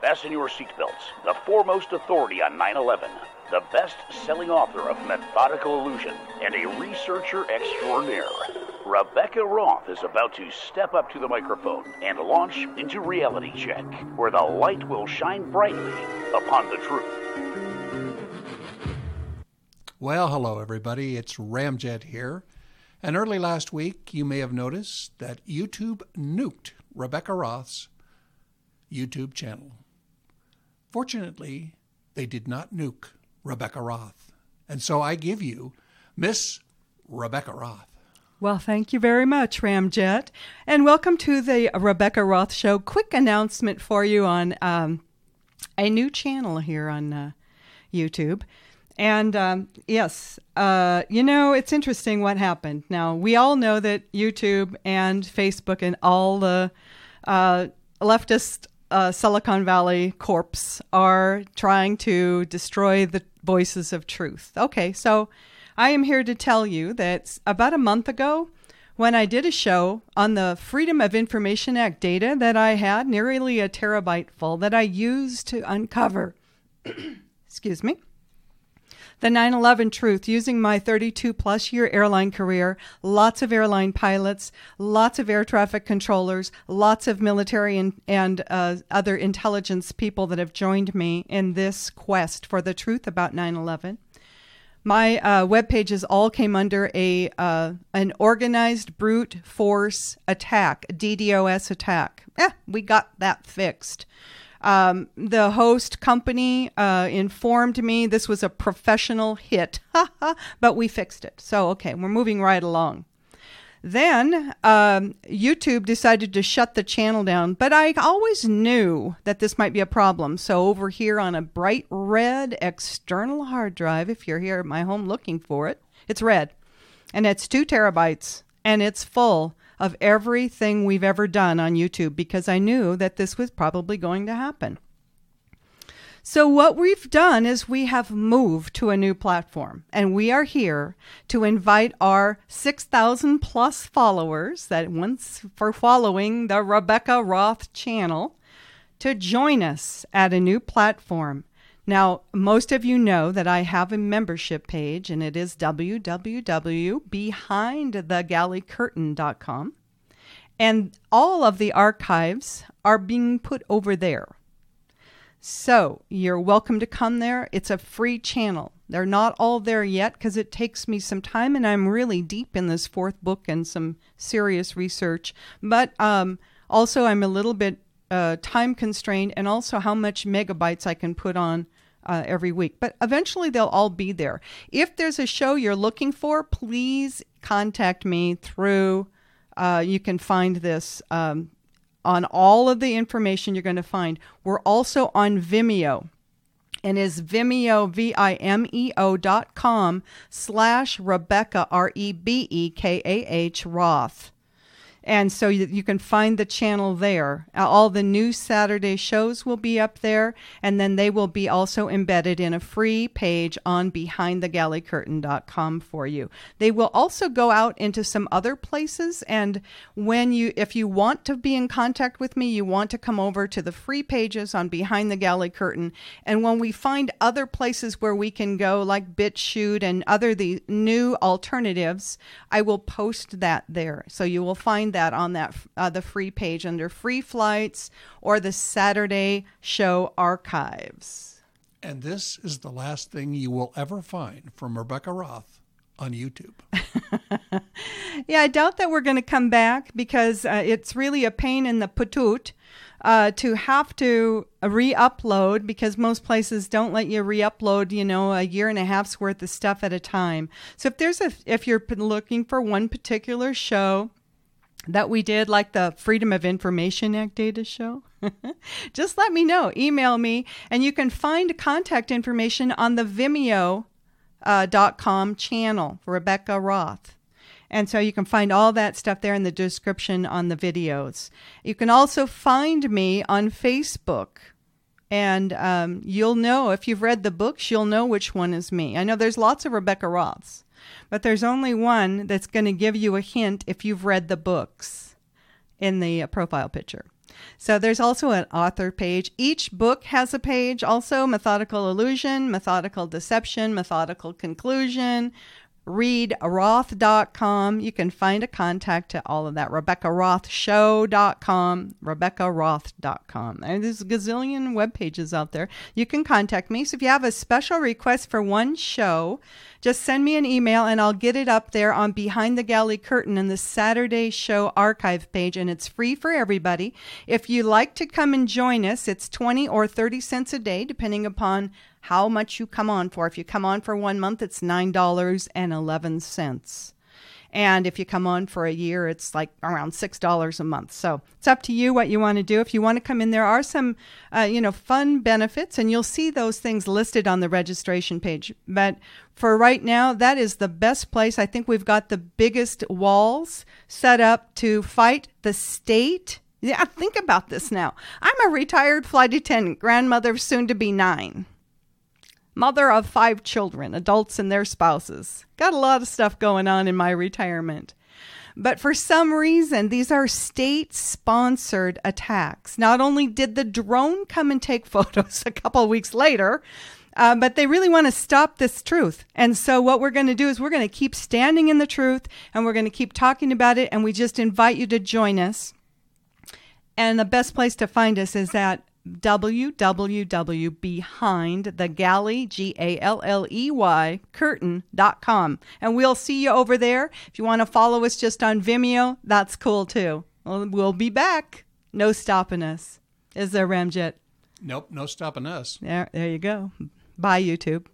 Fasten your seatbelts. The foremost authority on 9 11, the best selling author of Methodical Illusion, and a researcher extraordinaire. Rebekah Roth is about to step up to the microphone and launch into Reality Check, where the light will shine brightly upon the truth. Well, hello, everybody. It's Ramjet here. And early last week, you may have noticed that YouTube nuked Rebekah Roth's YouTube channel. Fortunately, they did not nuke Rebekah Roth. And so I give you Miss Rebekah Roth. Well, thank you very much, Ramjet. And welcome to the Rebekah Roth Show. Quick announcement for you on um, a new channel here on uh, YouTube. And um, yes, uh, you know, it's interesting what happened. Now, we all know that YouTube and Facebook and all the uh, leftist uh, Silicon Valley corpse are trying to destroy the voices of truth. Okay, so I am here to tell you that about a month ago, when I did a show on the Freedom of Information Act data that I had, nearly a terabyte full, that I used to uncover, excuse me, the 9 11 truth using my 32 plus year airline career, lots of airline pilots, lots of air traffic controllers, lots of military and, and uh, other intelligence people that have joined me in this quest for the truth about 9 11. My uh, web pages all came under a uh, an organized brute force attack, a DDoS attack. Eh, we got that fixed. Um, the host company uh, informed me this was a professional hit, but we fixed it. So, okay, we're moving right along. Then um, YouTube decided to shut the channel down, but I always knew that this might be a problem. So, over here on a bright red external hard drive, if you're here at my home looking for it, it's red and it's two terabytes and it's full of everything we've ever done on YouTube because I knew that this was probably going to happen. So, what we've done is we have moved to a new platform, and we are here to invite our 6,000 plus followers that once for following the Rebekah Roth channel to join us at a new platform. Now, most of you know that I have a membership page, and it is www.behindthegalleycurtain.com. And all of the archives are being put over there. So you're welcome to come there. It's a free channel. They're not all there yet because it takes me some time and I'm really deep in this fourth book and some serious research. But um, also, I'm a little bit uh, time constrained and also how much megabytes I can put on uh, every week. But eventually, they'll all be there. If there's a show you're looking for, please contact me through. Uh, you can find this um, on all of the information you're going to find. We're also on Vimeo and is Vimeo, V-I-M-E-O dot com slash Rebekah, R-E-B-E-K-A-H Roth. And so you, you, can find the channel there. Uh, all the new Saturday shows will be up there, and then they will be also embedded in a free page on behindthegalleycurtain.com for you. They will also go out into some other places, and when you, if you want to be in contact with me, you want to come over to the free pages on Behind the Galley Curtain. And when we find other places where we can go, like BitChute and other the new alternatives, I will post that there. So you will find find that on that uh, the free page under free flights or the Saturday show archives. And this is the last thing you will ever find from Rebekah Roth on YouTube. yeah, I doubt that we're going to come back because uh, it's really a pain in the putut uh, to have to re-upload because most places don't let you re-upload, you know, a year and a half's worth of stuff at a time. So if there's a if you're looking for one particular show that we did, like the Freedom of Information Act data show, just let me know. Email me, and you can find contact information on the Vimeo.com uh, .com channel Rebekah Roth. And so you can find all that stuff there in the description on the videos. You can also find me on Facebook. And um, you'll know if you've read the books, you'll know which one is me. I know there's lots of Rebecca Roths. But there's only one that's going to give you a hint if you've read the books in the uh, profile picture. So there's also an author page. Each book has a page also Methodical Illusion, Methodical Deception, Methodical Conclusion, readroth.com. You can find a contact to all of that. RebekahRothShow.com, RebekahRoth.com. And there's a gazillion web pages out there. You can contact me. So if you have a special request for one show, just send me an email and I'll get it up there on Behind the Galley Curtain in the Saturday Show archive page, and it's free for everybody. If you like to come and join us, it's 20 or 30 cents a day, depending upon how much you come on for. If you come on for one month, it's $9.11. And if you come on for a year, it's like around $6 a month. So it's up to you what you want to do. If you want to come in, there are some, uh, you know, fun benefits, and you'll see those things listed on the registration page. But for right now, that is the best place. I think we've got the biggest walls set up to fight the state. Yeah, think about this now. I'm a retired flight attendant, grandmother soon to be nine mother of five children, adults and their spouses. Got a lot of stuff going on in my retirement. But for some reason, these are state sponsored attacks. Not only did the drone come and take photos a couple weeks later, uh, but they really want to stop this truth. And so, what we're going to do is we're going to keep standing in the truth and we're going to keep talking about it. And we just invite you to join us. And the best place to find us is at www.behindthegalley, G-A-L-L-E-Y, curtain.com. And we'll see you over there. If you want to follow us just on Vimeo, that's cool too. Well, we'll be back. No stopping us. Is there, Ramjet? Nope, no stopping us. There, there you go. Bye, YouTube.